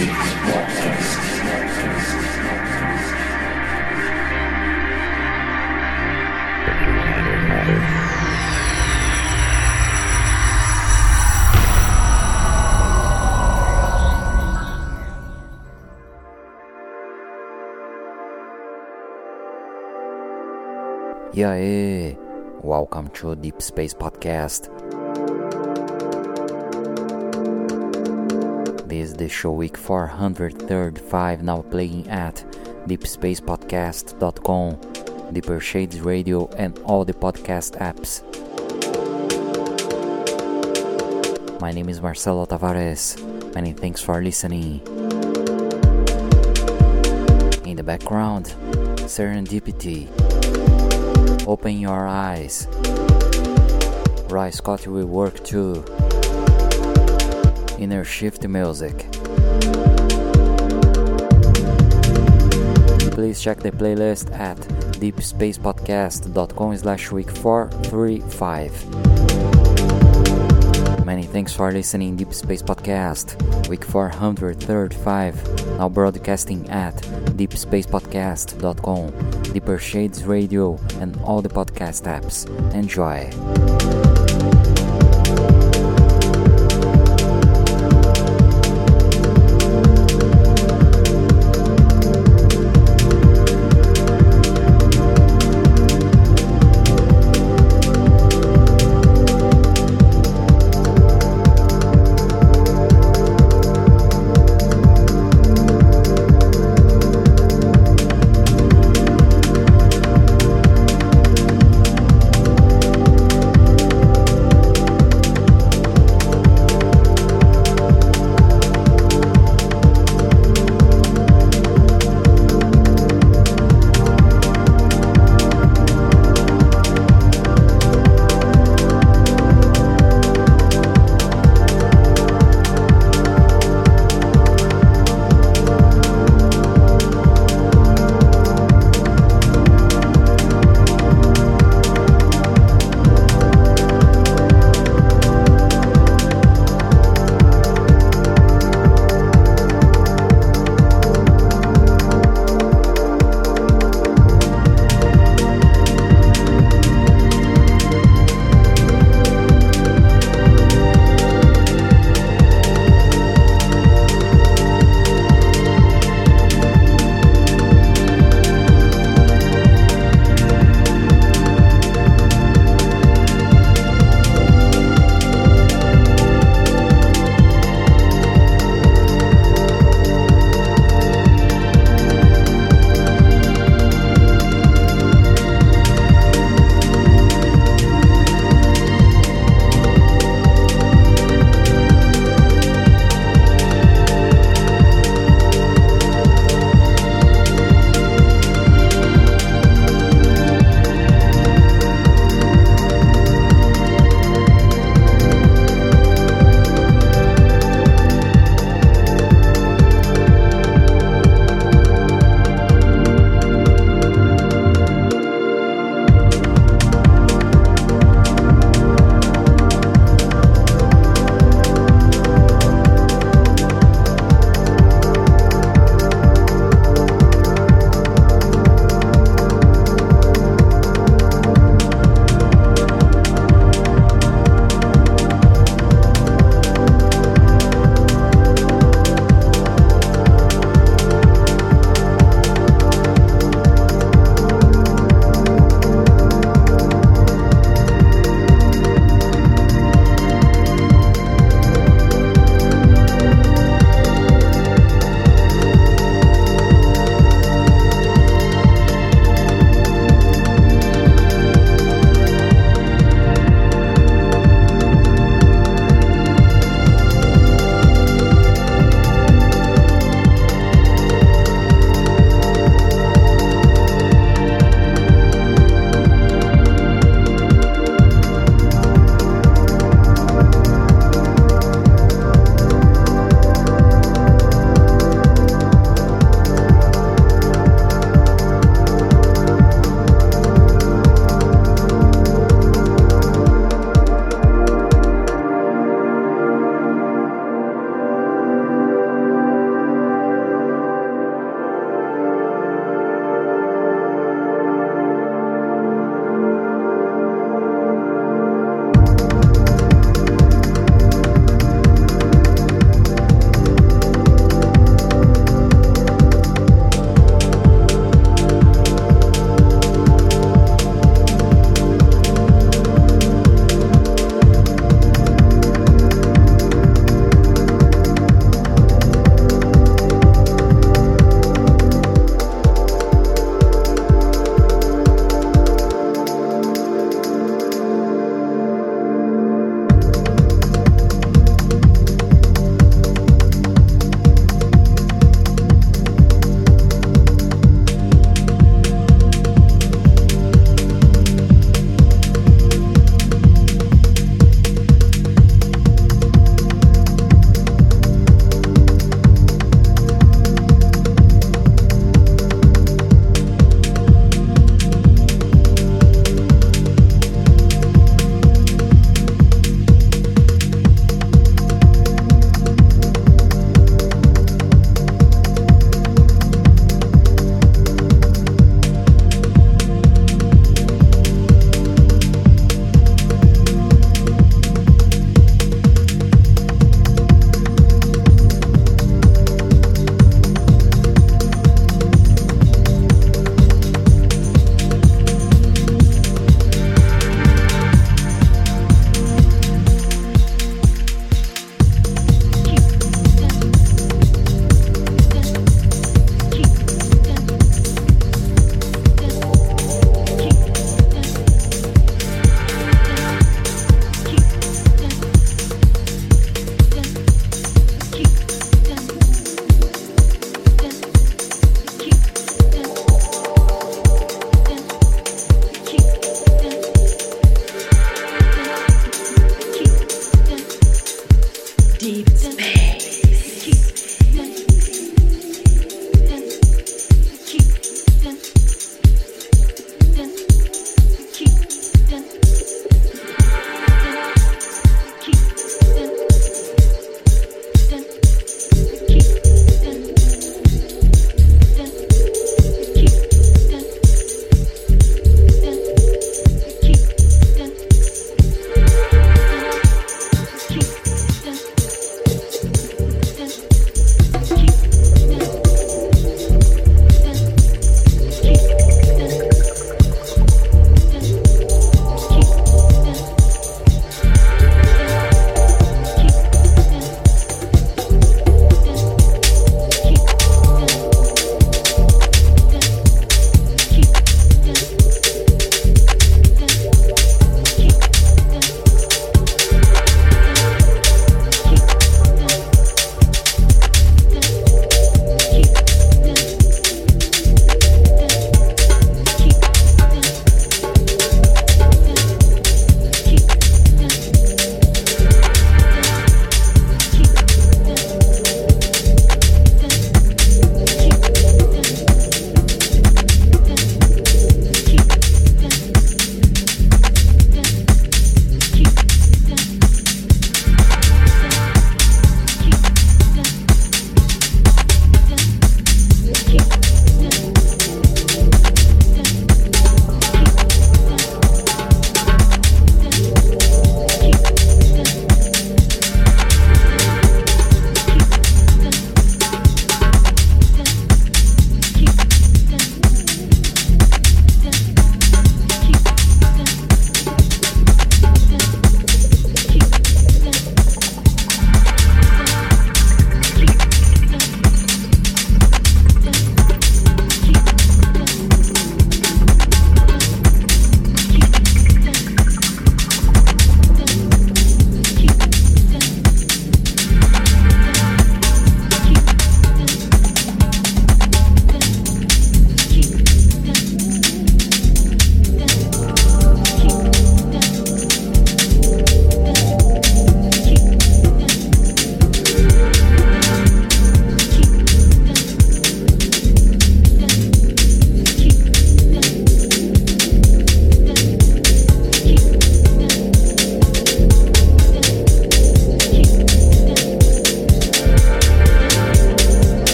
E aí, eh. welcome to Deep Space Podcast. Is the show week 435 now playing at deepspacepodcast.com, Deeper Shades Radio, and all the podcast apps. My name is Marcelo Tavares. Many thanks for listening. In the background, Serendipity. Open your eyes. Rai Scott will work too. Inner Shift Music. Please check the playlist at deepspacepodcast.com slash week 435. Many thanks for listening Deep Space Podcast, week 435, now broadcasting at deepspacepodcast.com, Deeper Shades Radio, and all the podcast apps. Enjoy!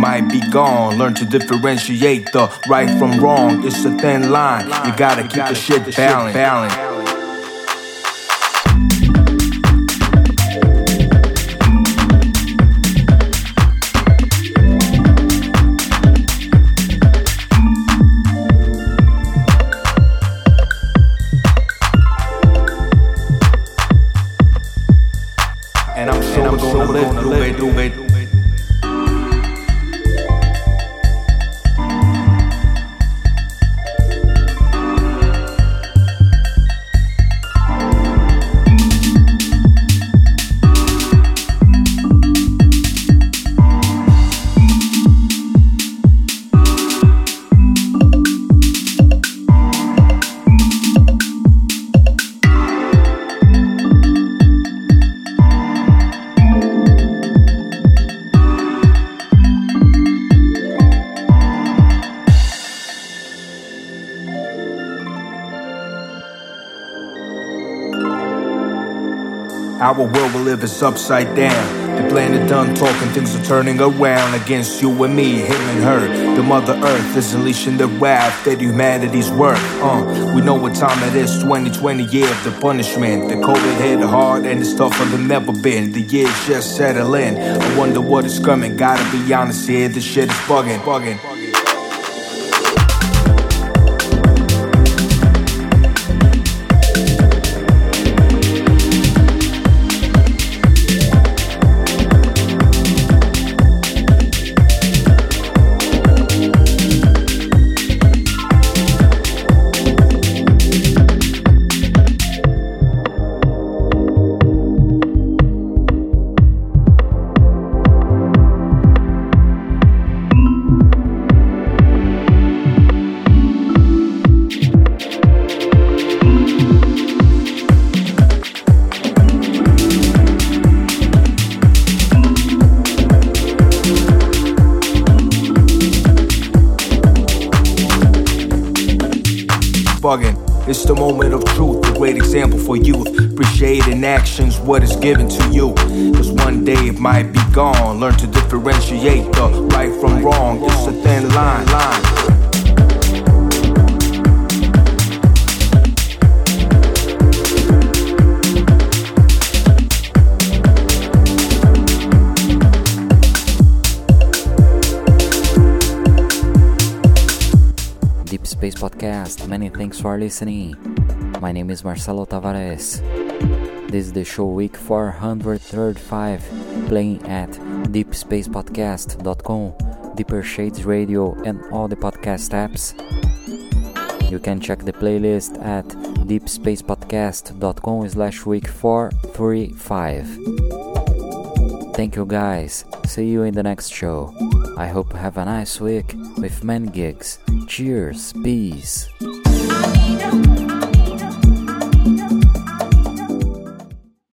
Might be gone. Learn to differentiate the right from wrong. It's a thin line. You gotta keep the shit balanced. Upside down. The planet done talking, things are turning around against you and me, him and her. The Mother Earth is unleashing the wrath that humanity's worth. Uh, we know what time it is, 2020 year of the punishment. The COVID hit hard and it's tougher than ever been. The years just settle in. I wonder what is coming. Gotta be honest here, this shit is bugging. bugging. For listening. My name is Marcelo Tavares. This is the show week 435, playing at deepspacepodcast.com, Deeper Shades Radio, and all the podcast apps. You can check the playlist at deepspacepodcast.com slash week 435. Thank you guys. See you in the next show. I hope you have a nice week with many gigs. Cheers. Peace freedom.